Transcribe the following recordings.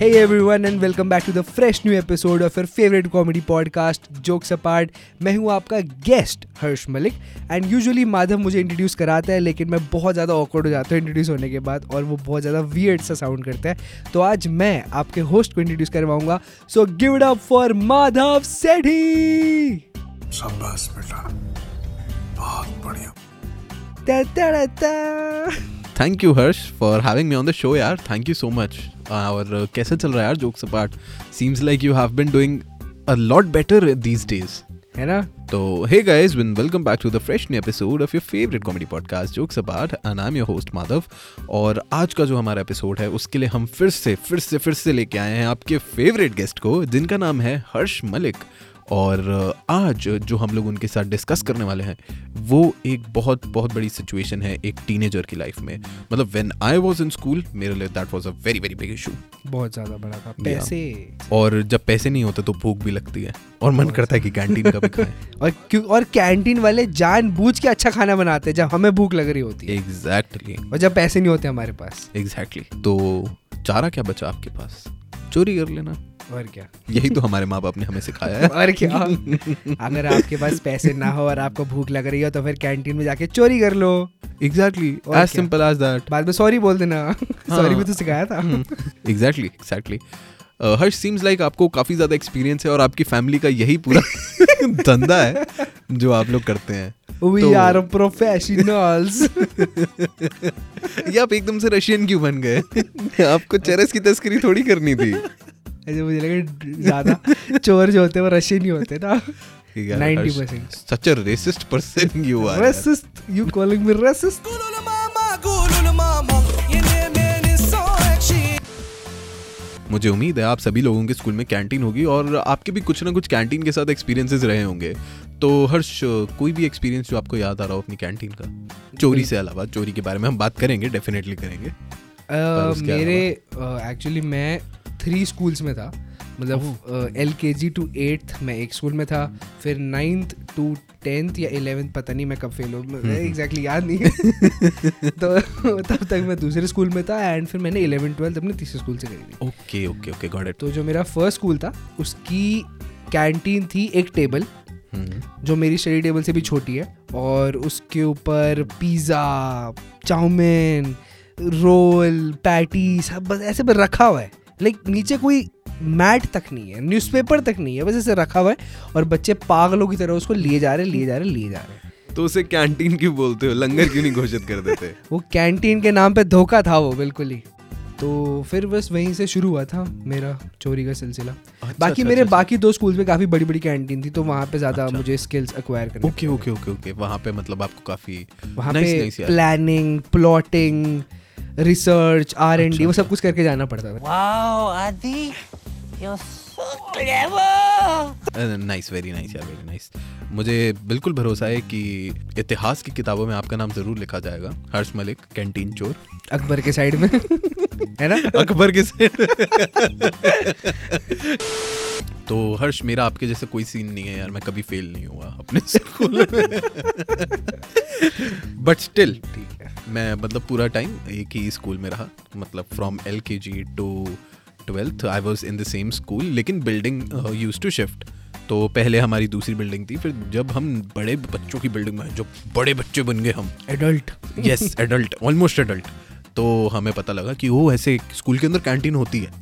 Hey everyone and welcome back to the fresh new episode of your favorite comedy podcast Jokes Apart. मैं हूँ आपका guest Harsh Malik and usually Madhav मुझे introduce कराता है लेकिन मैं बहुत ज़्यादा ऑकवर्ड हो जाता हूँ इंट्रोड्यूस होने के बाद और वो बहुत ज़्यादा वियर्ड सा साउंड करता है। तो आज मैं आपके होस्ट को introduce करवाऊँगा। So give it up for Madhav Sethi. बेटा। बहुत बढ़िया। Thank you Harsh for having me on the show यार थैंक यू सो मच और कैसे चल रहा है यार jokes apart seems like you have been doing a lot better these days है ना? तो hey guys when welcome back to the fresh new episode of your favorite comedy podcast jokes apart and I'm your host Madhav और आज का जो हमारा episode है उसके लिए हम फिर से फिर से फिर से लेके आए हैं आपके फेवरेट गेस्ट को जिनका नाम है हर्ष मलिक। और आज जो हम लोग उनके साथ डिस्कस करने वाले हैं वो एक बहुत बहुत बड़ी सिचुएशन है एक टीनेजर की लाइफ में। मतलब when I was in school मेरे लिए that was a very very big issue बहुत ज़्यादा बड़ा था। पैसे। और जब पैसे नहीं होते तो भूख भी लगती है और मन करता है कि कैंटीन का भी खाएँ। और क्यों और कैंटीन वाले जान बूझ के अच्छा खाना बनाते हैं जब हमें भूख लग रही होती है। Exactly exactly. और जब पैसे नहीं होते हमारे पास। Exactly exactly. तो चारा क्या बचा आपके पास? चोरी कर लेना। और क्या? यही तो हमारे माँ बाप ने हमें सिखाया है। और क्या? अगर आपके पास पैसे ना हो और आपको भूख लग रही हो तो फिर कैंटीन में जाके चोरी कर लो। एग्जैक्टली और एज सिंपल एज दैट बाद में सॉरी बोल देना। सॉरी भी तो सिखाया था। Exactly exactly Harsh seems like आपको काफ़ी ज़्यादा एक्सपीरियंस है और आपकी फैमिली का यही पूरा धंधा है जो आप लोग करते हैं। वी तो- आर प्रोफेशनल्स ये आप एकदम से रशियन क्यों बन गए? आपको चरस की तस्करी थोड़ी करनी थी। ऐसे मुझे लगा ज़्यादा चोर जो होते हैं वो रशियन ही होते ना। 90%. Such a racist person you are racist you calling me racist? Gululu mama, gululu mama, yine beni sonraki. मुझे उम्मीद है आप सभी लोगों के स्कूल में कैंटीन होगी और आपके भी कुछ ना कुछ कैंटीन के साथ एक्सपीरियंसेस रहे होंगे। तो हर्ष कोई भी एक्सपीरियंस जो आपको याद आ रहा हो अपनी कैंटीन का? चोरी से अलावा चोरी के बारे में हम बात करेंगे डेफिनेटली करेंगे। Uh, मेरे एक्चुअली uh, मैं थ्री स्कूल्स में था। मतलब L K G to eighth मैं एक स्कूल में था फिर नाइन्थ टू टेंथ या इलेवेंथ पता नहीं मैं कब फेल हूँ एग्जैक्टली याद नहीं तो तब तक मैं दूसरे स्कूल में था एंड फिर मैंने इलेवन ट्वेल्थ अपने तीसरे स्कूल से करी थी। Okay okay okay got it तो जो मेरा फ़र्स्ट स्कूल था उसकी कैंटीन थी एक टेबल हम्म, जो मेरी स्टडी टेबल से भी छोटी है और उसके ऊपर पिज़्ज़ा चाउमीन रोल पैटी सब बस ऐसे पर रखा हुआ है। लाइक नीचे कोई मैट तक नहीं है न्यूज़पेपर तक नहीं है बस ऐसे रखा हुआ है और बच्चे पागलों की तरह उसको लिए जा रहे लिए जा रहे लिए जा रहे तो उसे कैंटीन क्यों बोलते हो? लंगर क्यों नहीं घोषित कर देते? वो कैंटीन के नाम पे धोखा था वो बिल्कुल ही। तो फिर बस वहीं से शुरू हुआ था मेरा चोरी का सिलसिला। अच्छा, बाकी अच्छा, मेरे अच्छा, बाकी दो स्कूल्स में काफ़ी बड़ी बड़ी कैंटीन थी तो वहाँ पे ज़्यादा अच्छा। मुझे स्किल्स अक्वायर करने ओके ओके ओके ओके वहाँ पे मतलब आपको काफ़ी वहाँ पे planning plotting research R and D वो सब कुछ करके जाना पड़ता था। Wow, Adi, you're nice very nice यार वेरी नाइस मुझे बिल्कुल भरोसा है कि इतिहास की किताबों में आपका नाम ज़रूर लिखा जाएगा। हर्ष मलिक कैंटीन चोर। अकबर के साइड में। है ना? अकबर के तो हर्ष मेरा आपके जैसे कोई सीन नहीं है यार मैं कभी फेल नहीं हुआ अपने स्कूल में। बट स्टिल ठीक। मैं मतलब पूरा टाइम एक ही स्कूल में रहा मतलब from L K G to twelfth I was in the same school लेकिन बिल्डिंग यूज़ टू शिफ्ट तो पहले हमारी दूसरी बिल्डिंग थी फिर जब हम बड़े बच्चों की बिल्डिंग में जो बड़े बच्चे बन गए हम। Adult yes adult almost adult तो हमें पता लगा कि वो ऐसे स्कूल के अंदर कैंटीन होती है।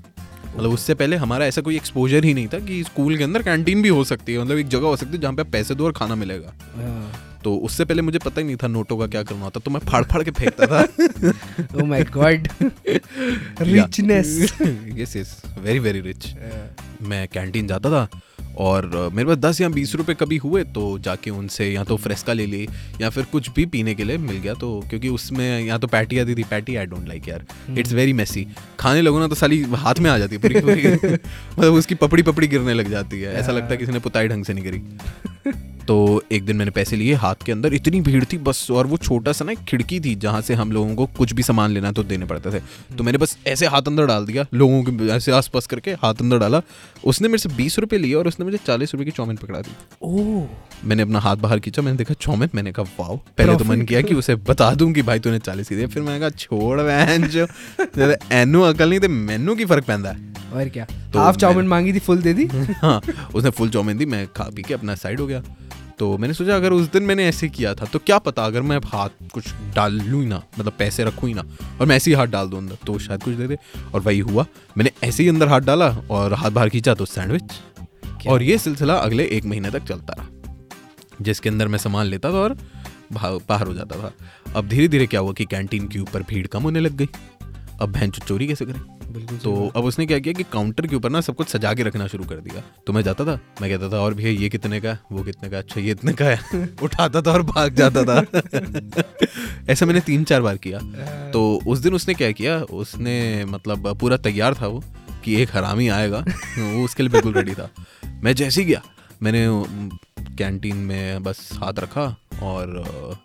मतलब उससे पहले हमारा ऐसा कोई एक्सपोजर ही नहीं था कि स्कूल के अंदर कैंटीन भी हो सकती है मतलब एक जगह हो सकती है जहाँ पे पैसे दो और खाना मिलेगा। तो उससे पहले मुझे पता ही नहीं था नोटों का क्या करना होता तो मैं फाड़ फाड़ के फेंकता था। ओ my god richness yes yes very very rich मैं कैंटीन जाता था और मेरे पास दस या बीस रुपए कभी हुए तो जाके उनसे या तो फ्रेस्का ले ली या फिर कुछ भी पीने के लिए मिल गया तो क्योंकि उसमें या तो पैटी आती थी पैटी आई डोंट लाइक यार। इट्स वेरी मेसी खाने लगो ना तो साली हाथ में आ जाती है पूरी पूरी। मतलब उसकी पपड़ी पपड़ी गिरने लग जाती है। ऐसा लगता है किसी ने पुताई ढंग से नहीं करी। तो एक दिन मैंने पैसे लिए हाथ के अंदर इतनी भीड़ थी बस और वो छोटा सा ना खिड़की थी जहाँ से हम लोगों को कुछ भी सामान लेना तो देने पड़ते थे। तो मैंने बस ऐसे हाथ अंदर डाल दिया लोगों के ऐसे आस पास करके हाथ अंदर डाला। उसने मेरे से बीस रुपये लिए और उसने मुझे चालीस रुपये की चौमिन पकड़ा दी। ओ मैंने अपना हाथ बाहर खींचा मैंने देखा चौमिन मैंने कहा वाओ। पहले तो मन किया कि उसे बता दूँ कि भाई तूने चालीस की दी फिर मैंने कहा छोड़ वैन जो एनू अकल नहीं ते मैनू की फ़र्क पैंदा है। और क्या? तो हाफ़ चाउमीन मैंने- मांगी थी फुल दे दी? हाँ उसने फुल चाउमीन दी मैं खा पी के अपना साइड हो गया। तो मैंने सोचा अगर उस दिन मैंने ऐसे किया था तो क्या पता अगर मैं अब हाथ कुछ डाल लूँ ही ना मतलब पैसे रखूँ ही ना और मैं ऐसे ही हाथ डाल दूँ अंदर तो शायद कुछ दे दे। और वही हुआ मैंने ऐसे ही अंदर हाथ डाला और हाथ बाहर खींचा तो सैंडविच। और ये सिलसिला अगले एक महीने तक चलता रहा जिसके अंदर मैं सामान लेता था और बाहर हो जाता था। अब धीरे धीरे क्या हुआ कि कैंटीन के ऊपर भीड़ कम होने लग गई। अब बहन चोरी कैसे करें? बिल्कुल तो अब उसने क्या किया कि काउंटर के ऊपर ना सब कुछ सजा के रखना शुरू कर दिया। तो मैं जाता था मैं कहता था और भैया ये कितने का? वो कितने का अच्छा ये इतने का है। उठाता था और भाग जाता था। ऐसा मैंने तीन चार बार किया। तो उस दिन उसने क्या किया उसने मतलब पूरा तैयार था वो कि एक हरामी आएगा। वो उसके लिए बिल्कुल रेडी था। मैं जैसे ही गया मैंने कैंटीन में बस हाथ रखा और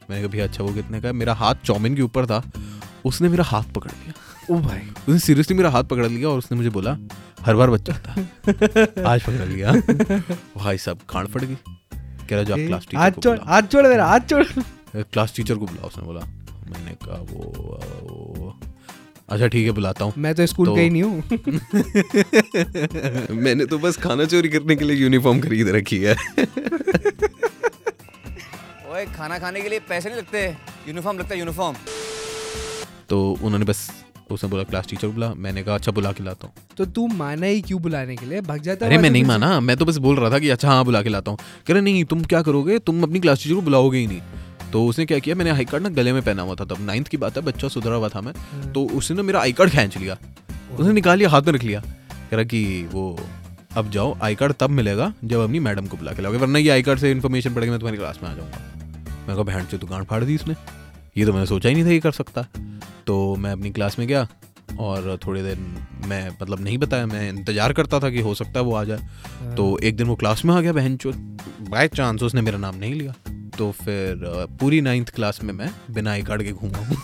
मैंने कहा भैया अच्छा वो कितने का है? मेरा हाथ चाउमीन के ऊपर था। उसने मेरा हाथ पकड़ लिया। ओ भाई। उसने सीरियसली मेरा हाथ पकड़ लिया और उसने मुझे बोला हर बार बच्चा था आज पकड़ लिया। भाई साहब खान फट गई। कह रहा जो आप क्लास टीचर को छोड़ हाथ छोड़ मेरा हाथ छोड़ क्लास टीचर को बुलाओ उसने बोला मैंने कहा वो, वो अच्छा ठीक है बुलाता हूँ। मैं तो स्कूल तो- गई नहीं हूँ। मैंने तो बस खाना चोरी करने के लिए यूनिफॉर्म खरीद रखी है। ओए खाना खाने के लिए पैसे नहीं लगते। यूनिफॉर्म लगता है यूनिफॉर्म तो उन्होंने बस उसने बोला क्लास टीचर बुला। मैंने कहा अच्छा बुला के लाता हूँ। तो तू माना ही क्यों बुलाने के लिए? भाग जाता अरे मैं नहीं माना। मैं तो बस बोल रहा था कि अच्छा हाँ बुला के लाता हूँ। कह रहे नहीं तुम क्या करोगे? तुम अपनी क्लास टीचर को बुलाओगे ही नहीं। तो उसने क्या किया मैंने आई कार्ड ना गले में पहना हुआ था तब। नाइन्थ की बात है बच्चा सुधरा हुआ था मैं। तो उसने ना मेरा आई कार्ड खींच लिया। उसने निकाल लिया हाथ में रख लिया। कह रहा कि वो अब जाओ आई कार्ड तब मिलेगा जब अपनी मैडम को बुला के लाओगे वरना ये आई कार्ड से इन्फॉर्मेशन पड़ेगी मैं तुम्हारी क्लास में आ जाऊँगा। मैं कहा बहन से दुकान फाड़ दी इसने। ये तो मैंने सोचा ही नहीं था ये कर सकता। तो मैं अपनी क्लास में गया और थोड़ी देर मैं मतलब नहीं बताया मैं इंतज़ार करता था कि हो सकता है वो आ जाए। तो एक दिन वो क्लास में आ गया बहन चो बाय चांस उसने मेरा नाम नहीं लिया। तो फिर पूरी नाइन्थ क्लास में मैं बिना आई कार्ड के घूमा हूँ।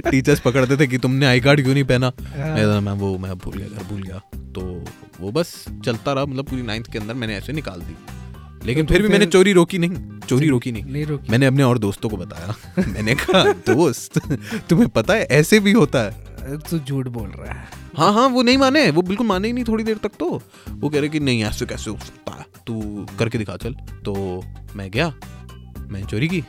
टीचर्स पकड़ते थे कि तुमने आई कार्ड क्यों नहीं पहना? मैं मैं वो मैं भूल गया घर भूल गया। तो वो बस चलता रहा मतलब पूरी नाइन्थ के अंदर मैंने ऐसे निकाल दी। लेकिन तो फिर भी मैंने चोरी रोकी नहीं चोरी रोकी नहीं। नहीं रोकी। मैंने अपने और दोस्तों को बताया। मैंने कहा दोस्त तुम्हें पता है ऐसे भी होता है। तू झूठ बोल रहा है। हाँ हाँ वो नहीं माने वो बिल्कुल माने ही नहीं थोड़ी देर तक तो। वो कह रहे कि नहीं ऐसे कैसे हो सकता है? तू करके दिखा चल। तो मैं गया मैं चोरी की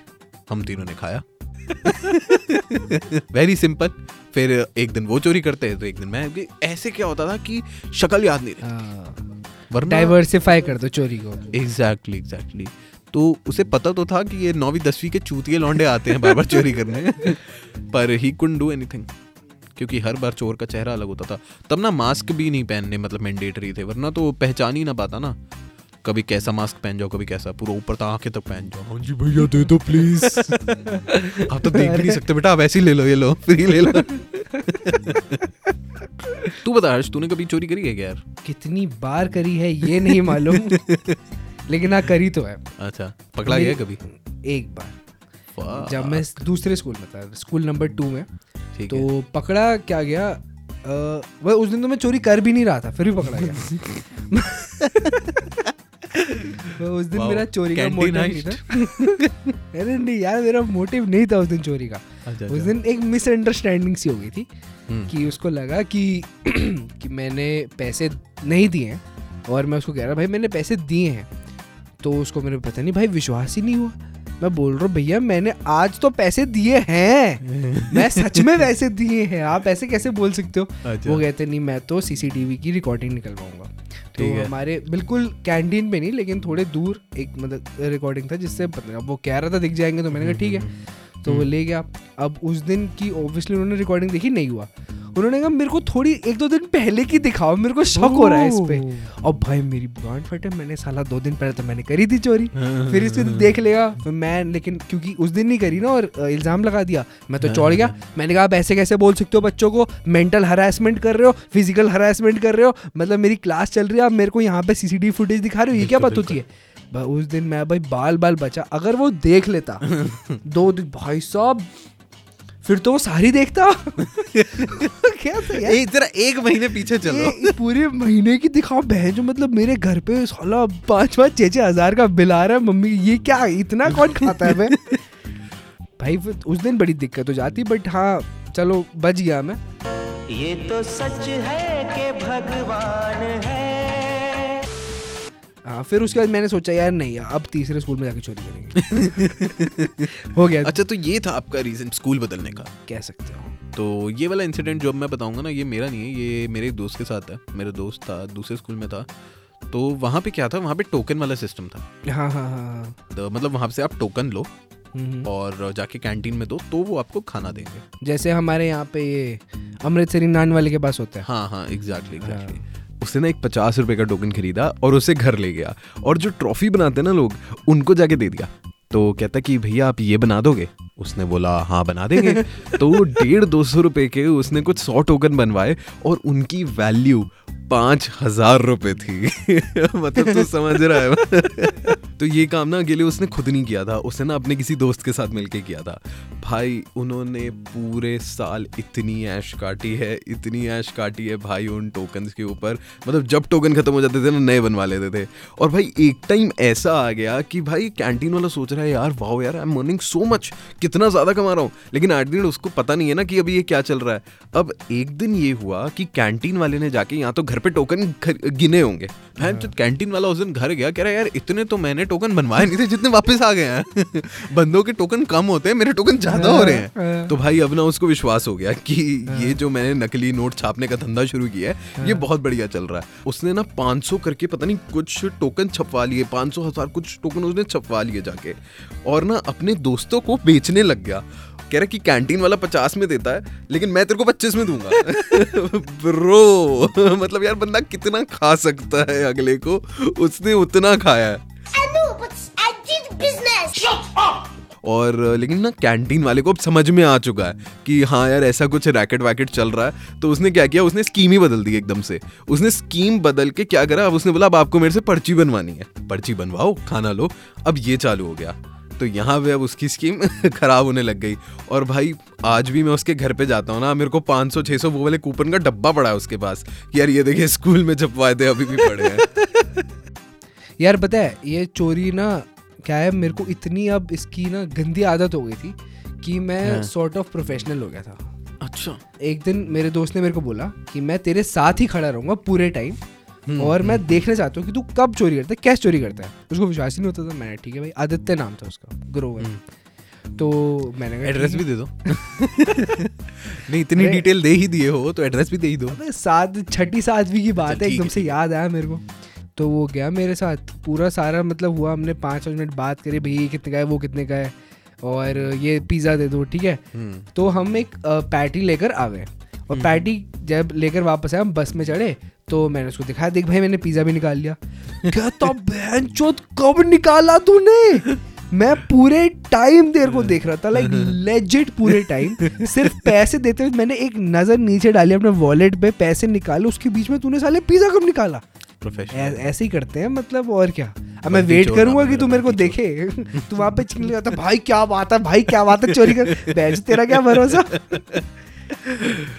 हम तीनों ने खाया। वेरी सिंपल फिर एक दिन वो चोरी करते हैं तो एक दिन मैं ऐसे क्या होता था कि शक्ल याद नहीं रहती वरना डाइवर्सिफाई कर दो चोरी को। एग्जैक्टली एग्जैक्टली तो उसे पता तो था कि ये नौवीं दसवीं के चूतिए लौंडे आते हैं बार बार चोरी करने। पर ही कुंड डू एनीथिंग क्योंकि हर बार चोर का चेहरा अलग होता था। तब ना मास्क भी नहीं पहनने मतलब मैंडेटरी थे वरना तो पहचान ही ना पाता ना। कभी कैसा मास्क पहन जाओ कभी कैसा पूरा ऊपर तक आँखें तक पहन जाओ। हाँ जी भैया दे दो प्लीज़ आप तो देख भी नहीं सकते बेटा आप ऐसे ही ले लो ये लो फ्री ले लो। तू बता हर्ष तूने कभी चोरी करी है क्या यार? कितनी बार करी है ये नहीं मालूम। लेकिन हाँ करी तो है। अच्छा पकड़ा गया कभी? एक बार। जब मैं दूसरे स्कूल में था स्कूल नंबर टू में। है तो पकड़ा क्या गया? वह उस दिन तो मैं चोरी कर भी नहीं रहा था फिर भी पकड़ा गया। उस दिन मेरा चोरी का मोटिव नहीं था। अरे नहीं यार मेरा मोटिव नहीं था उस दिन चोरी का। अच्छा, उस अच्छा। दिन एक मिसअंडरस्टैंडिंग सी हो गई थी हम्म। कि उसको लगा कि कि मैंने पैसे नहीं दिए हैं और मैं उसको कह रहा भाई मैंने पैसे दिए हैं। तो उसको मेरे पता नहीं भाई विश्वास ही नहीं हुआ। मैं बोल रहा हूँ भैया मैंने आज तो पैसे दिए हैं। मैं सच में पैसे दिए हैं। आप ऐसे कैसे बोल सकते हो? अच्छा। वो कहते नहीं मैं तो सीसीटीवी की रिकॉर्डिंग निकलवाऊँगा। तो। हमारे बिल्कुल कैंटीन पे नहीं लेकिन थोड़े दूर एक मतलब रिकॉर्डिंग था जिससे पता वो कह रहा था दिख जाएँगे तो मैंने कहा ठीक है। तो वो ले गया। अब उस दिन की ऑब्वियसली उन्होंने रिकॉर्डिंग देखी नहीं हुआ। उन्होंने कहा मेरे को थोड़ी एक दो दिन पहले की दिखाओ मेरे को शक हो रहा है इस पे। और भाई मेरी गांड फटे मैंने साला दो दिन पहले तो मैंने करी थी चोरी फिर इसको देख लेगा मैं लेकिन क्योंकि उस दिन नहीं करी ना और इल्ज़ाम लगा दिया मैं तो चौड़ गया। मैंने कहा आप ऐसे कैसे बोल सकते हो बच्चों को? मेंटल हरासमेंट कर रहे हो फ़िज़िकल हरासमेंट कर रहे हो? मतलब मेरी क्लास चल रही है आप मेरे को यहाँ पे सीसीटीवी फुटेज दिखा रहे हो? ये क्या बात होती है? उस दिन मैं भाई बाल बाल बचा। अगर वो देख लेता दो दिन भाई साहब फिर तो वो सारी देखता। क्या था यार? ए, जरा एक महीने पीछे चलो। पूरे महीने की दिखाओ बहन जो मतलब मेरे घर पे साला पाँच पाँच छः छः हज़ार का बिल आ रहा है मम्मी ये क्या इतना कौन खाता है मैं भाई उस दिन बड़ी दिक्कत हो जाती बट हाँ चलो बच गया मैं। ये तो सच है कि भगवान है। हाँ फिर उसके बाद मैंने सोचा यार नहीं अब तीसरे स्कूल में जाके चोरी करेंगे। हो गया। अच्छा तो ये था आपका रीजन स्कूल बदलने का? कह सकते हो। तो ये वाला इंसिडेंट जो मैं बताऊँगा ना ये मेरा नहीं है ये मेरे एक दोस्त के साथ है मेरा दोस्त था दूसरे स्कूल में था। तो वहाँ पे क्या था वहाँ पे टोकन वाला सिस्टम था। हाँ हाँ हाँ हाँ। तो मतलब वहाँ से आप टोकन लो हम्म। और जाके कैंटीन में दो तो वो आपको खाना देंगे। जैसे हमारे यहाँ पे ये अमृतसरी नान वाले के पास होता है। हाँ हाँ एग्जैक्टली एग्जैक्टली उसने ना एक पचास रुपए का टोकन खरीदा और उसे घर ले गया और जो ट्रॉफी बनाते ना लोग, उनको जाके दे दिया। तो कहता कि भैया आप ये बना दोगे? उसने बोला हाँ बना देंगे। तो डेढ़ दो सौ रुपए के उसने कुछ सौ टोकन बनवाए और उनकी वैल्यू पाँच हज़ार रुपए थी। मतलब तू समझ रहा है। तो ये काम ना अकेले उसने खुद नहीं किया था, उसने ना अपने किसी दोस्त के साथ मिलके किया था। भाई, उन्होंने पूरे साल इतनी ऐश काटी है, इतनी ऐश काटी है भाई उन टोकन के ऊपर। मतलब जब टोकन खत्म हो जाते थे ना, नए बनवा लेते थे। और भाई, एक टाइम ऐसा आ गया कि भाई कैंटीन वाला सोच रहा है, यार वाओ यार I am earning so much कितना ज़्यादा कमा रहा हूँ। लेकिन आठ दिन उसको पता नहीं है ना कि अभी ये क्या चल रहा है। अब एक दिन ये हुआ कि कैंटीन वाले ने जाके यहाँ तो घर पे टोकन गिने होंगे। मैं जब कैंटीन वाला उस दिन घर गया कह रहा है, यार इतने तो मैंने टोकन बनवाए नहीं थे जितने वापस आ गए हैं। बंदों के टोकन कम होते हैं मेरे टोकन ज़्यादा हो रहे हैं। तो भाई अब ना उसको विश्वास हो गया कि ये जो मैंने नकली नोट छापने का धंधा शुरू किया है ये बहुत बढ़िया चल रहा है। उसने ना 500 करके पता नहीं कुछ टोकन छपवा लिए 500 हज़ार कुछ टोकन उसने छपवा लिए जाके। और ना अपने दोस्तों को बेचने लग गया। कह रहा कि कैंटीन वाला पचास में देता है लेकिन मैं तेरे को पच्चीस में दूँगा। ब्रो मतलब यार बंदा कितना खा सकता है अगले को? उसने उतना खाया है। I know, but I did business. और लेकिन ना कैंटीन वाले को अब समझ में आ चुका है कि हाँ यार ऐसा कुछ रैकेट वैकेट चल रहा है। तो उसने क्या किया? उसने स्कीम ही बदल दी एकदम से। उसने स्कीम बदल के क्या करा? अब उसने बोला अब आपको मेरे से पर्ची बनवानी है। पर्ची बनवाओ खाना लो। अब ये चालू हो गया। तो यहाँ पे अब उसकी स्कीम खराब होने लग गई। और भाई आज भी मैं उसके घर पे जाता हूँ ना मेरे को 500 600 वो वाले कूपन का डब्बा पड़ा है उसके पास। यार ये देखिए स्कूल में छपवाए थे अभी भी पड़े हैं। यार पता है ये चोरी ना क्या है मेरे को इतनी अब इसकी ना गंदी आदत हो गई थी कि मैं। सॉर्ट ऑफ़ प्रोफेशनल हो गया था। अच्छा। एक दिन मेरे दोस्त ने मेरे को बोला कि मैं तेरे साथ ही खड़ा रहूँगा पूरे टाइम और मैं देखना चाहता हूँ कि तू कब चोरी करता है कैसे चोरी करता है। उसको विश्वास ही नहीं होता था मैंने ठीक है भाई आदित्य नाम था उसका ग्रोवर। तो मैंने एड्रेस भी दे दो। नहीं इतनी डिटेल दे ही दिए हो तो एड्रेस भी दे ही दो। सात छठी सातवीं की बात है एकदम से याद आया मेरे को। तो वो गया मेरे साथ पूरा सारा मतलब हुआ हमने पाँच पाँच मिनट बात करी भाई ये कितने का है वो कितने का है? और ये पिज़्ज़ा दे दो ठीक है? हम्म। तो हम एक पैटी लेकर आ गए और पैटी जब लेकर वापस आए हम बस में चढ़े तो मैंने उसको दिखाया देख भाई मैंने पिज़्ज़ा भी निकाल लिया। कहता बहन चोत कब निकाला तूने? मैं पूरे टाइम देर को देख रहा था लाइक लेजिट पूरे टाइम सिर्फ़ पैसे देते हुए मैंने एक नज़र नीचे डाली अपने वॉलेट पे पैसे निकाले उसके बीच में तूने साले पिज्जा कब निकाला? प्रोफेशनल ऐसे ही करते हैं मतलब और क्या। अब मैं वेट करूँगा कि तू मेरे को देखे। तू वहाँ पे चिल्ला जाता भाई क्या बात है भाई क्या बात है चोरी कर बैच तेरा क्या भरोसा?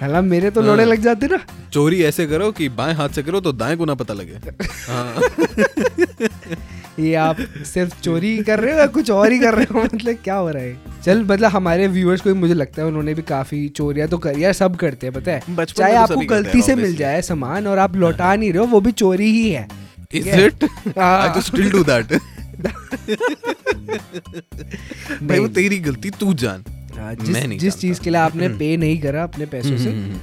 हला मेरे तो लोड़े हाँ। लग जाते ना। चोरी ऐसे करो कि बाएँ हाथ से करो तो दाएँ को ना पता लगे। हाँ। ये आप सिर्फ़ चोरी कर रहे हो या कुछ और ही कर रहे हो? मतलब क्या हो रहा है? चल मतलब हमारे व्यूअर्स को भी मुझे लगता है उन्होंने भी काफ़ी चोरियाँ तो करी यार सब करते हैं पता है? चाहे तो आपको सभी करते हैं, गलती से मिल जाए सामान और आप लौटा नहीं रहे हो वो भी चोरी ही है। इज़ है। इट हाँ। आई जस्ट स्टिल डू भाई वो तेरी गलती तू जान। हाँ, जिस जिस चीज़ के लिए आपने पे नहीं करा अपने पैसों से हम्म,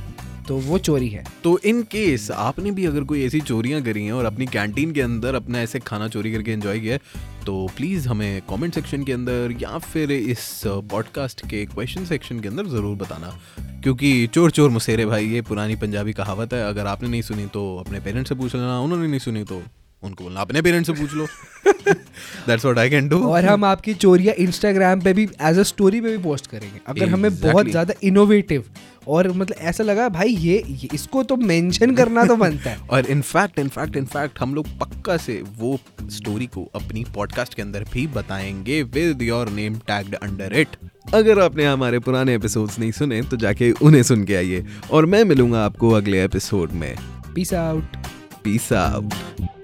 तो वो चोरी है। तो इन केस आपने भी अगर कोई ऐसी चोरियाँ करी हैं और अपनी कैंटीन के अंदर अपना ऐसे खाना चोरी करके एंजॉय किया है तो प्लीज़ हमें कमेंट सेक्शन के अंदर या फिर इस पॉडकास्ट के क्वेश्चन सेक्शन के अंदर ज़रूर बताना। क्योंकि चोर चोर मुसेरे भाई ये पुरानी पंजाबी कहावत है अगर आपने नहीं सुनी तो अपने पेरेंट्स से पूछ लेना उन्होंने नहीं सुनी तो उनको बोलना अपने पेरेंट्स से पूछ लो। That's what I can do और हम आपकी चोरियाँ इंस्टाग्राम पे भी एज अ स्टोरी पे भी पोस्ट करेंगे। अगर exactly. हमें बहुत ज़्यादा इनोवेटिव और मतलब ऐसा लगा भाई ये, ये इसको तो मेंशन करना तो बनता है. और इनफैक्ट इनफैक्ट इनफैक्ट हम लोग पक्का से वो स्टोरी को अपनी पॉडकास्ट के अंदर भी बताएँगे with your name tagged under it अगर आपने हमारे पुराने एपिसोड्स नहीं सुने तो जाके उन्हें सुन के आइए। और मैं मिलूँगा आपको अगले एपिसोड में। Peace out peace out